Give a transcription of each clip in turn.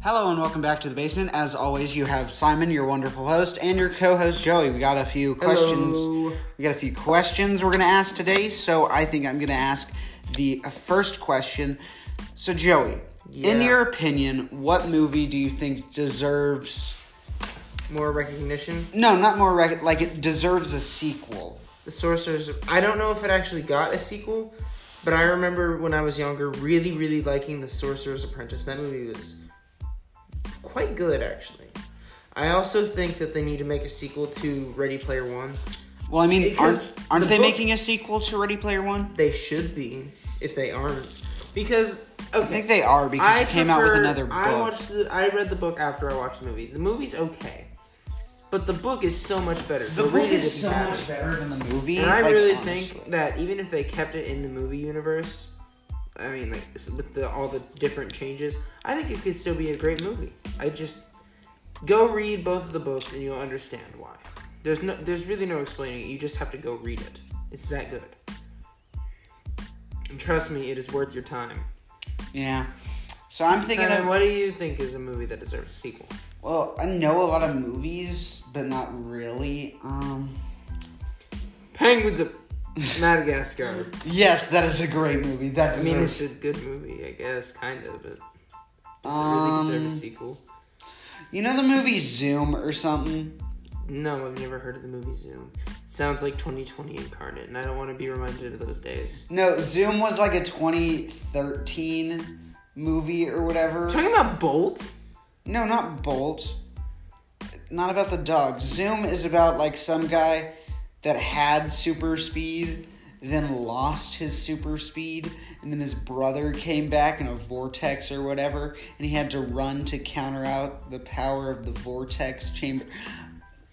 Hello and welcome back to the basement. As always, you have Simon, your wonderful host, and your co-host Joey. We got a few questions. Hello. We got a few questions we're gonna ask today. So I think I'm gonna ask the first question. So Joey, in your opinion, what movie do you think deserves? More recognition. No, not more rec- like it deserves a sequel. The Sorcerer's. I don't know if it actually got a sequel, but I remember when I was younger, really, really liking The Sorcerer's Apprentice. That movie was quite good, actually. I also think that they need to make a sequel to Ready Player One. Well, I mean, Because aren't, aren't the they book- making a sequel to Ready Player One? They should be, if they aren't, because I think they are because I it came out with another book. I watched. The, I read the book after I watched the movie. The movie's okay, but the book is so much better. the Go book is so much better than the movie. And I like, really honestly. think that even if they kept it in the movie universe, I mean, like with the all the different changes, I think it could still be a great movie. I just go read both of the books and you'll understand why. There's no, there's really no explaining it. You just have to go read it. It's that good. And trust me, it is worth your time. Yeah. So I'm thinking of what do you think is a movie that deserves a sequel? Well, I know a lot of movies, but not really. Um, Penguins of Madagascar. yes, that is a great movie. That I mean, deserves. it's a good movie, I guess, kind of, but does Um, it really deserve a sequel? you know the movie Zoom or something? No, I've never heard of the movie Zoom. It sounds like 2020 incarnate, and I don't want to be reminded of those days. No, Zoom was like a 2013 movie or whatever. Talking about Bolt? No, not Bolt. Not about the dog. Zoom is about like some guy that had super speed, then lost his super speed, and then his brother came back in a vortex or whatever, and he had to run to counter out the power of the vortex chamber.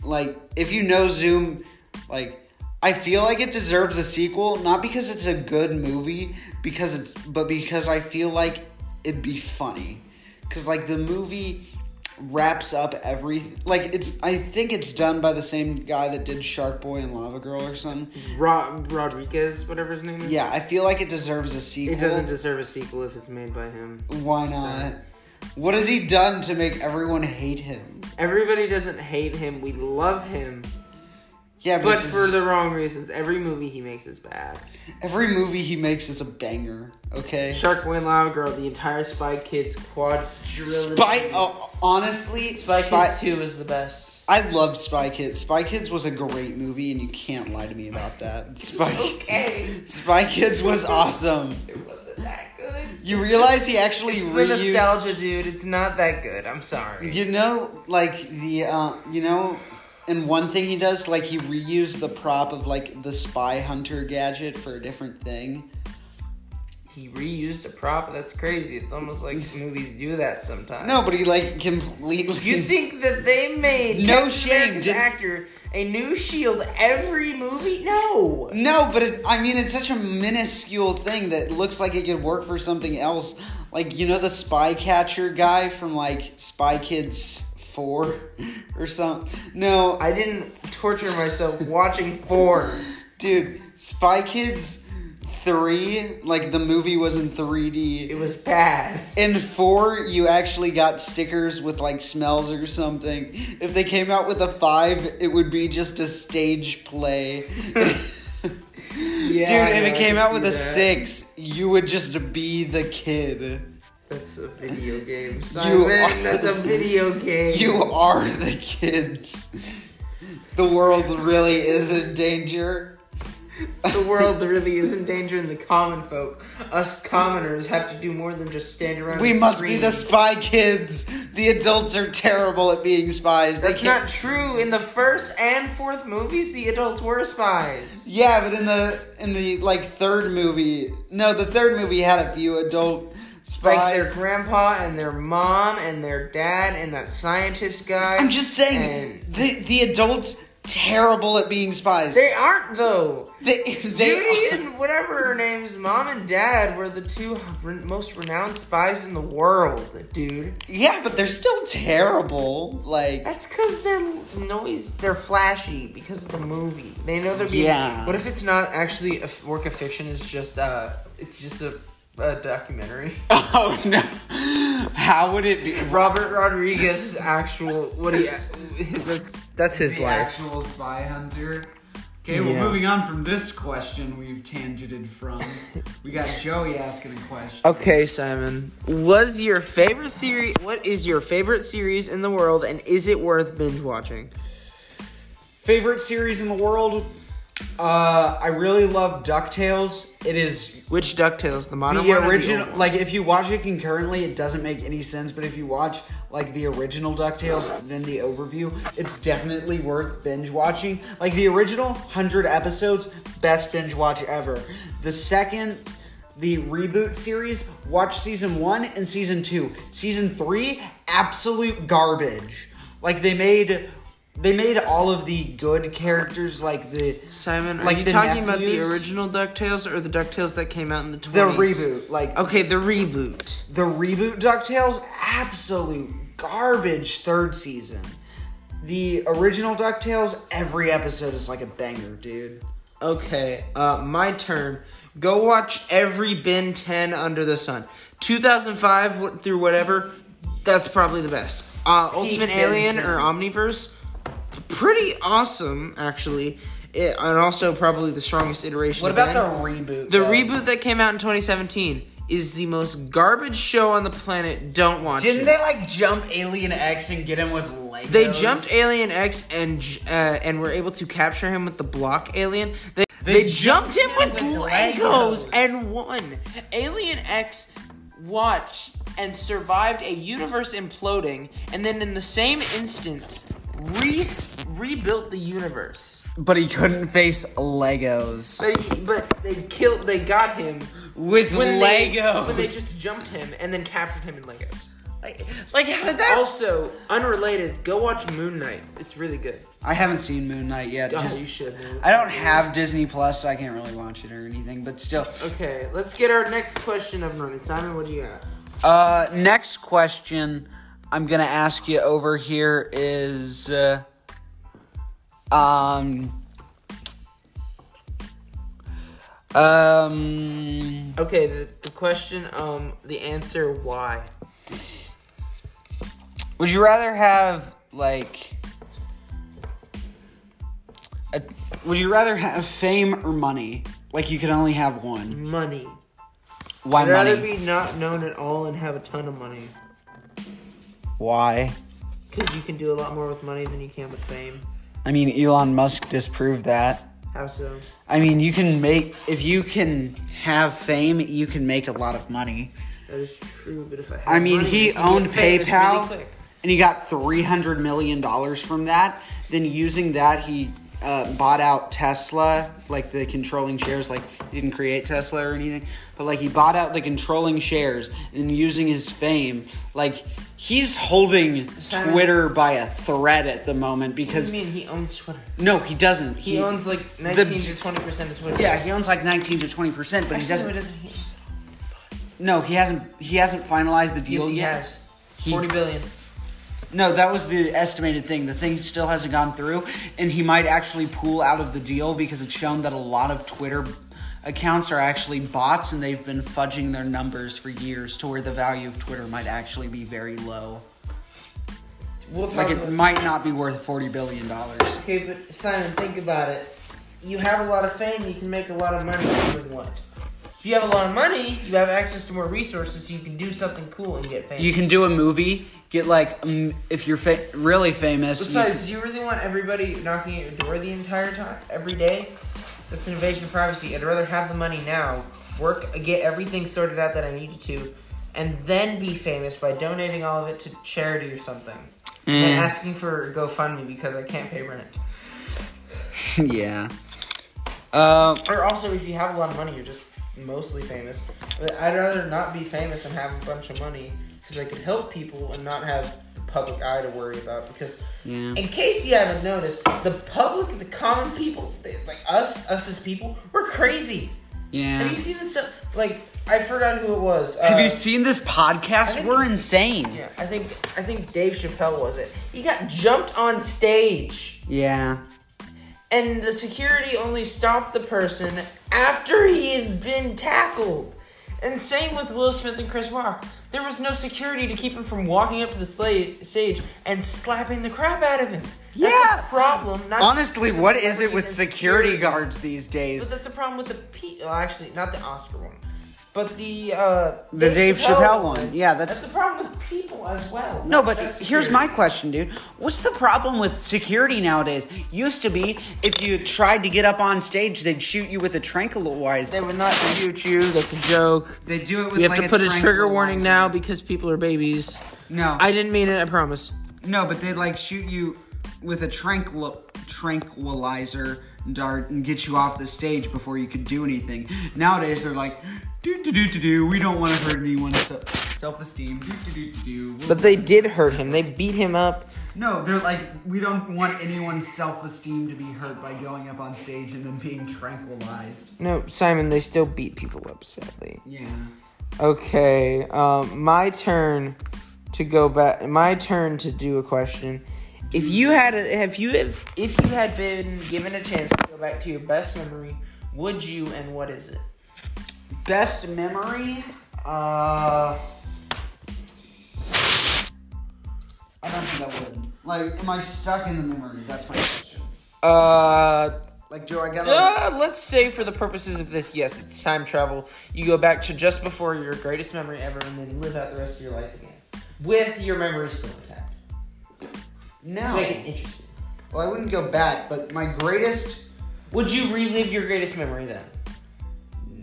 Like, if you know Zoom, like. I feel like it deserves a sequel, not because it's a good movie, because it's, but because I feel like it'd be funny because like the movie wraps up every like it's i think it's done by the same guy that did shark boy and lava girl or something Ro- Rodriguez, whatever his name is? yeah i feel like it deserves a sequel It doesn't deserve a sequel if it's made by him. why not what has he done to make everyone hate him Everybody doesn't hate him. We love him. Yeah but, But just- for the wrong reasons. Every movie he makes is bad. every movie he makes is a banger okay Shark Boy and Lava Girl, the entire Spy Kids quadrilogy. spy oh, honestly Spy spy, Kids 2 is the best. i love spy kids spy kids was a great movie and you can't lie to me about that spy Okay. spy kids was awesome It wasn't that good. You realize he actually It's the reused. nostalgia, dude. It's not that good. I'm sorry. You know, like the uh, you know, and one thing he does, like he reused the prop of like the spy hunter gadget for a different thing. He reused a prop. That's crazy. It's almost like movies do that sometimes. No, but he like completely. You think that they made No Captain shame, didn't- actor a new shield every movie? No. No, but it, I mean, it's such a minuscule thing that looks like it could work for something else. Like you know, the spy catcher guy from like Spy Kids Four or something. No, I didn't torture myself watching four. dude, Spy Kids Three, like the movie was in 3D. It was bad. In four, you actually got stickers with like smells or something. If they came out with a five, it would be just a stage play. Yeah, Dude, if it came out with a that. six, you would just be the kid. That's a video game, Simon. are- That's a video game. You are the kids. The world really is in danger. the world really is in danger, and the common folk, us commoners, have to do more than just stand around. We must be the spy kids. The adults are terrible at being spies. They That's can't- not true. In the first and fourth movies, the adults were spies. Yeah, but in the in the like third movie, no, the third movie had a few adult Like their grandpa and their mom and their dad and that scientist guy. I'm just saying And- the the adults terrible at being spies. They aren't though. They they Judy and whatever her name's mom and dad were the two most renowned spies in the world, dude. yeah, but they're still terrible. Like That's because they're noise. They're flashy because of the movie. They know they're being. Yeah. What if it's not actually a work of fiction? It's just uh, it's just a a documentary. Oh no! How would it be? Robert Rodriguez's actual what he that's that's his the life. actual spy hunter. Okay, well, Yeah. moving on from this question we've tangented from, we got Joey asking a question. Okay, Simon. Was your favorite series? What is your favorite series in the world, and is it worth binge watching? Favorite series in the world? Uh, I really love Ducktales. It is Which Ducktales? The modern the one or the original. old one? like, if you watch it concurrently, it doesn't make any sense. But if you watch like the original Ducktales, then the overview, it's definitely worth binge watching. Like the original hundred episodes, best binge watch ever. The second. The reboot series, watch season one and season two. Season three, absolute garbage. Like they made, they made all of the good characters like the Simon, are like you the talking about the original Ducktales or the Ducktales that came out in the 20s? the reboot. Like Okay, the reboot. The reboot DuckTales, absolute garbage third season. The original DuckTales, every episode is like a banger, dude. Okay, uh, my turn. Go watch every Ben 10 under the sun. 2005 through whatever, that's probably the best. Uh, Ultimate Ben Alien 10. or Omniverse, pretty awesome, actually. It, and also probably the strongest iteration What about the reboot? The though? reboot that came out in 2017 is the most garbage show on the planet. Don't watch it. Didn't they like jump Alien X and get him with Legos? They jumped Alien X and uh, and were able to capture him with the block alien. They they, They jumped, him with, with Legos, Legos. and won. Alien X watched and survived a universe imploding, and then in the same instance re- rebuilt the universe. But he couldn't face Legos. But he, but they killed. They got him With when they, Legos. when they just jumped him and then captured him in Legos. like, like, how did that? Also, unrelated, go watch Moon Knight. It's really good. I haven't seen Moon Knight yet. Oh, just- you should. Man. I don't have Disney Plus, so I can't really watch it or anything. But still, Okay, let's get our next question up and running. Simon, what do you got? Uh, next question I'm gonna ask you over here is, uh, um, um, Okay, the, the question, um, the answer, why? would you rather have like, a, would you rather have fame or money? Like you can only have one. Money. Why I'd rather money? be not known at all and have a ton of money. Why? Because you can do a lot more with money than you can with fame. I mean, Elon Musk disproved that. How so? I mean, you can make if you can have fame, you can make a lot of money. That is true, but if I have I mean, money, he owned famous really PayPal, and he got three hundred million dollars from that. Then using that, he uh, bought out Tesla, like the controlling shares. Like he didn't create Tesla or anything, but like he bought out the controlling shares, and using his fame, like he's holding Simon- Twitter by a thread at the moment because. What do you mean he owns Twitter? no, he doesn't. He, owns like 19 to 20% of Twitter. Yeah, he owns like nineteen to twenty percent, but he doesn't. no, he doesn't. No, he hasn't. He hasn't finalized the deal Yes, he yet. has. He- 40 billion. No, that was the estimated thing. The thing still hasn't gone through, and he might actually pull out of the deal because it's shown that a lot of Twitter accounts are actually bots, and they've been fudging their numbers for years to where the value of Twitter might actually be very low. We'll talk Like it might not be worth forty billion dollars. Okay, but Simon, think about it. You have a lot of fame, you can make a lot of money doing what? If you have a lot of money, you have access to more resources, so you can do something cool and get famous. You can do a movie, get like um, if you're fa- really famous. you Besides, do you really want everybody knocking at your door the entire time, every day? That's an invasion of privacy. I'd rather have the money now, work, get everything sorted out that I needed to, and then be famous by donating all of it to charity or something. Mm. And asking for GoFundMe because I can't pay rent. yeah. Uh, Or also, if you have a lot of money, you're just mostly famous. But I'd rather not be famous and have a bunch of money because I could help people and not have the public eye to worry about. Because, yeah. in case you haven't noticed, the public, the common people, they- like us, us as people, we're crazy. Yeah. Have you seen this stuff? Like, I forgot who it was. Have Uh, you seen this podcast? Think- We're insane. Yeah, I think I think Dave Chappelle was it. He got jumped on stage. Yeah. And the security only stopped the person after he had been tackled. And same with Will Smith and Chris Rock. There was no security to keep him from walking up to the sla- stage and slapping the crap out of him. Yeah. That's a problem. Not Honestly, just what the is it with celebrities and security guards these days? But that's a problem with the P. Well, actually, not the Oscar one, but the uh, The Dave Chappelle one. Yeah, that's- that's the problem with people as well. No, but just here's security. my question, dude. What's the problem with security nowadays? Used to be if you tried to get up on stage, they'd shoot you with a tranquilizer. They would not shoot you. That's a joke. They do it with We have like to put a trigger warning now because people are babies. No, I didn't mean it. I promise. no, but they'd like shoot you with a tranquil tranquilizer dart and get you off the stage before you could do anything. Nowadays they're like, do do do do do. We don't want to hurt anyone's self esteem. Do do do do do. But they did hurt him. They beat him up. No, they're like, we don't want anyone's self esteem to be hurt by going up on stage and then being tranquilized. No, Simon. They still beat people up. Sadly. Yeah. Okay. Um, my turn to go back. My turn to do a question. If you had, a, have you, if you had been given a chance to go back to your best memory, would you, and what is it? Best memory? Uh. I don't think I would. Like, am I stuck in the memory? That's my question. Uh, Like, do I gotta. uh, let's say for the purposes of this, yes, it's time travel. You go back to just before your greatest memory ever, and then live out the rest of your life again with your memory still intact. To no. make it interesting. Well, I wouldn't go back, but my greatest. Would you relive your greatest memory then,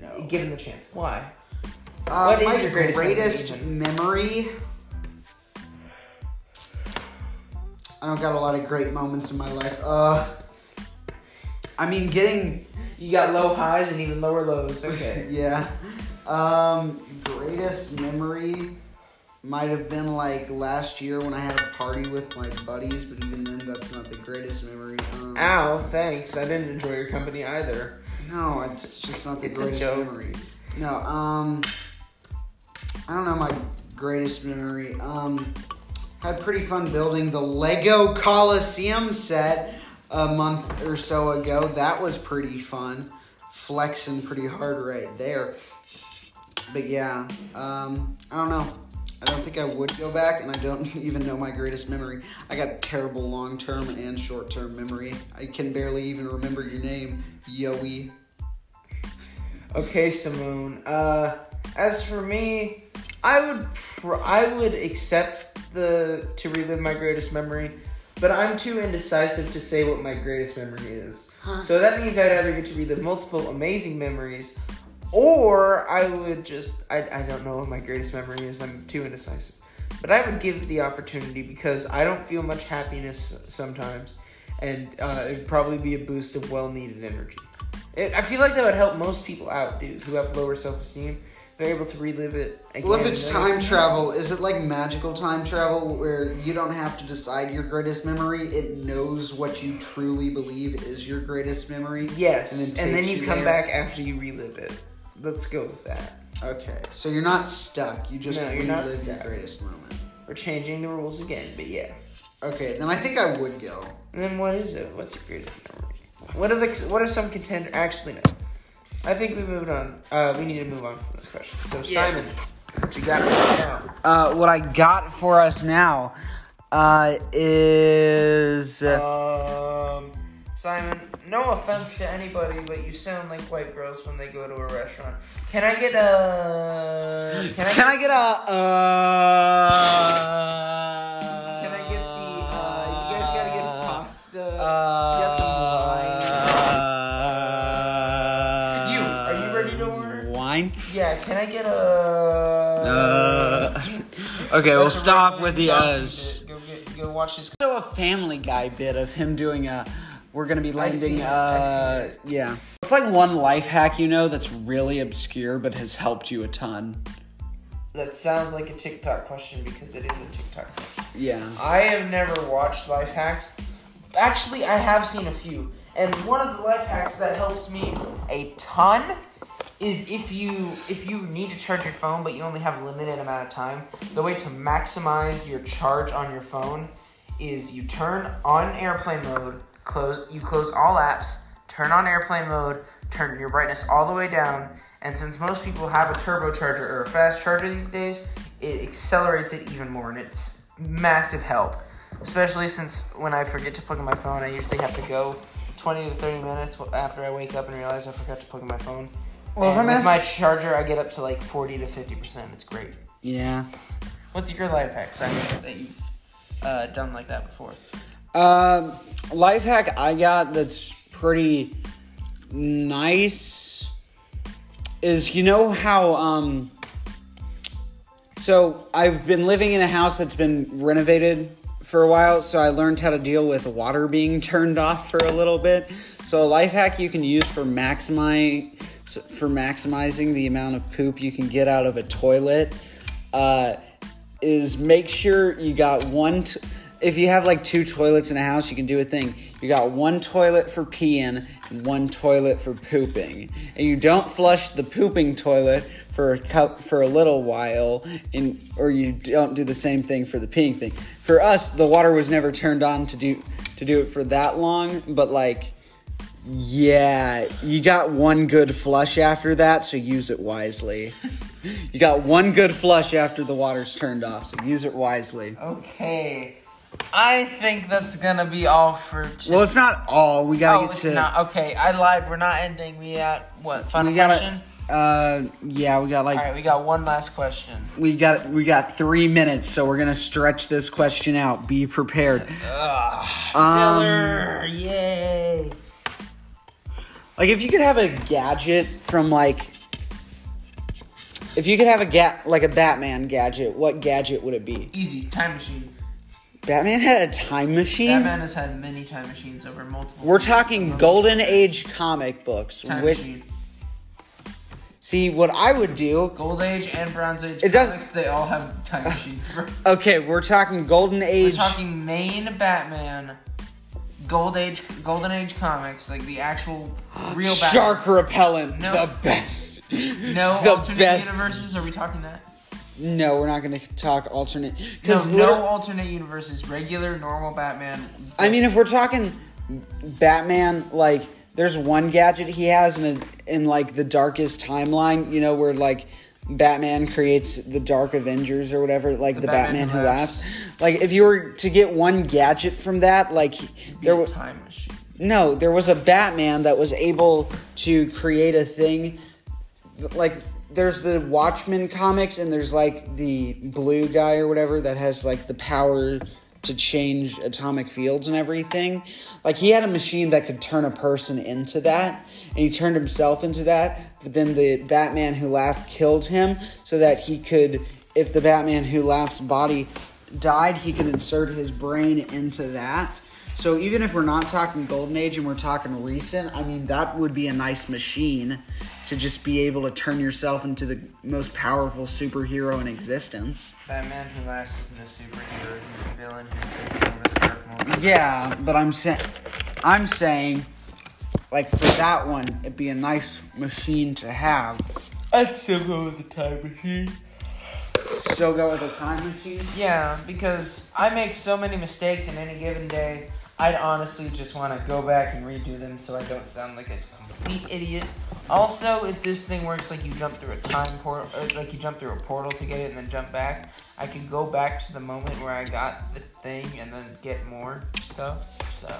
No. given the chance? Why? Uh, What is your greatest memory, greatest even? memory? I don't got a lot of great moments in my life. Uh, I mean, getting You got low highs and even lower lows. Okay. yeah. Um, greatest memory might have been like last year when I had a party with my buddies, but even then, that's not the greatest memory. Um, Ow, thanks. I didn't enjoy your company either. No, it's just not the It's a greatest joke. memory. No, um, I don't know my greatest memory. Um, had pretty fun building the Lego Coliseum set a month or so ago. That was pretty fun. Flexing pretty hard right there. But yeah, um, I don't know. I don't think I would go back, and I don't even know my greatest memory. I got terrible long term and short term memory. I can barely even remember your name, Yoey. Okay, Simone. Uh, as for me, I would pr- I would accept the to relive my greatest memory, but I'm too indecisive to say what my greatest memory is. So that means I'd either get to relive multiple amazing memories, or I would just I I don't know what my greatest memory is. I'm too indecisive. But I would give the opportunity because I don't feel much happiness sometimes, and uh, it'd probably be a boost of well needed energy. It, I feel like that would help most people out, dude, who have lower self esteem. They're able to relive it again. Well, if it's time travel, is it like magical time travel where you don't have to decide your greatest memory? It knows what you truly believe is your greatest memory? Yes, and then, takes you come there? back after you relive it. Let's go with that. Okay, so you're not stuck. You just No, you're relive not your stuck. greatest moment. We're changing the rules again, but yeah. Okay, then I think I would go. And then what is it? What's your greatest memory? What are the what are some contender? Actually, no. I think we moved on. Uh, we need to move on from this question. So Yeah. Simon, what you got right now? Uh, what I got for us now uh, is. Um, Simon, no offense to anybody, but you sound like white girls when they go to a restaurant. Can I get a? Can I? Can I get a. Uh, Can I get the? Uh, you guys gotta get pasta. Uh, get some wine. You, are you ready to order? Wine? Yeah. Can I get a? Uh, okay, we'll stop with the Johnson uhs. Go get. Go watch his. Also, a Family Guy bit of him doing a. We're gonna be landing. Uh, yeah. It's like one life hack you know that's really obscure but has helped you a ton. That sounds like a TikTok question because it is a TikTok question. Yeah. I have never watched life hacks. Actually, I have seen a few. And one of the life hacks that helps me a ton is if you if you need to charge your phone but you only have a limited amount of time, the way to maximize your charge on your phone is you turn on airplane mode, close you close all apps, turn on airplane mode, turn your brightness all the way down. And since most people have a turbocharger or a fast charger these days, it accelerates it even more, and it's massive help. Especially since when I forget to plug in my phone, I usually have to go 20 to 30 minutes after I wake up and realize I forgot to plug in my phone. Well, if I'm with ask- my charger, I get up to like 40 to 50%. It's great. Yeah. What's your life hack, Simon, that you've uh, done like that before? Um, life hack I got that's pretty nice is you know how um so I've been living in a house that's been renovated for a while, so I learned how to deal with water being turned off for a little bit. So a life hack you can use for maximize for maximizing the amount of poop you can get out of a toilet uh, is make sure you got one. T- if you have like two toilets in a house, you can do a thing. You got one toilet for peeing and one toilet for pooping, and you don't flush the pooping toilet for a cup for a little while, and or you don't do the same thing for the peeing thing. For us, the water was never turned on to do to do it for that long, but like. Yeah, you got one good flush after that, so use it wisely. you got one good flush after the water's turned off, so use it wisely. Okay. I think that's gonna be all for today. Well, it's not all. We gotta oh, get it's to. not. Okay, I lied. We're not ending. We at what? Final we gotta. question? Uh, yeah, we got like All right, we got one last question. we got we got three minutes, so we're gonna stretch this question out. Be prepared. Ugh, Um, filler! Yay! Like if you could have a gadget from like if you could have a ga- like a Batman gadget, what gadget would it be? Easy time machine. Batman had a time machine. Batman has had many time machines over multiple. We're talking golden age comic books. time Which, machine. see what I would do. Gold Age and Bronze Age It comics, they all have time machines. bro. Okay, we're talking golden Age. We're talking main Batman, Gold Age, Golden Age comics, like the actual real Batman. Shark repellent, No. the best. No the alternate best. universes. Are we talking that? No, we're not going to talk alternate. Because no alternate universes. Regular, normal Batman. I mean, if we're talking Batman, like there's one gadget he has in a, in like the darkest timeline, you know, where like Batman creates the Dark Avengers or whatever, like the, Batman, Who laughs. Like if you were to get one gadget from that, like there was time machine. no, there was a Batman that was able to create a thing like there's the Watchmen comics and there's like the blue guy or whatever that has like the power to change atomic fields and everything. Like he had a machine that could turn a person into that and he turned himself into that. But then the Batman who laughed killed him so that he could if the Batman who laughs body died, he could insert his brain into that. So even if we're not talking golden age and we're talking recent, I mean that would be a nice machine to just be able to turn yourself into the most powerful superhero in existence. Batman Who Laughs isn't a superhero. He's a villain who takes over the dark world. Yeah, but I'm saying I'm saying like for that one it'd be a nice machine to have. I'd still go with the time machine. Still go with a time machine? Yeah, because I make so many mistakes in any given day. I'd honestly just want to go back and redo them so I don't sound like a idiot. Also, if this thing works like you jump through a time portal, like you jump through a portal to get it and then jump back, I could go back to the moment where I got the thing and then get more stuff. So,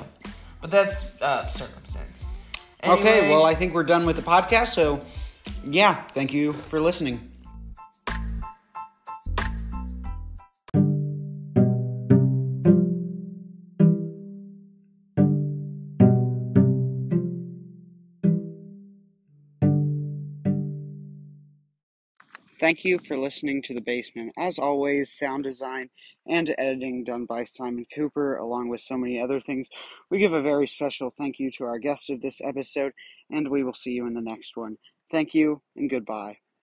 but that's uh, circumstance. Okay, well I think we're done with the podcast, so yeah, thank you for listening. Thank you for listening to The Basement. As always, sound design and editing done by Simon Cooper, along with so many other things. We give a very special thank you to our guest of this episode, and we will see you in the next one. Thank you and goodbye.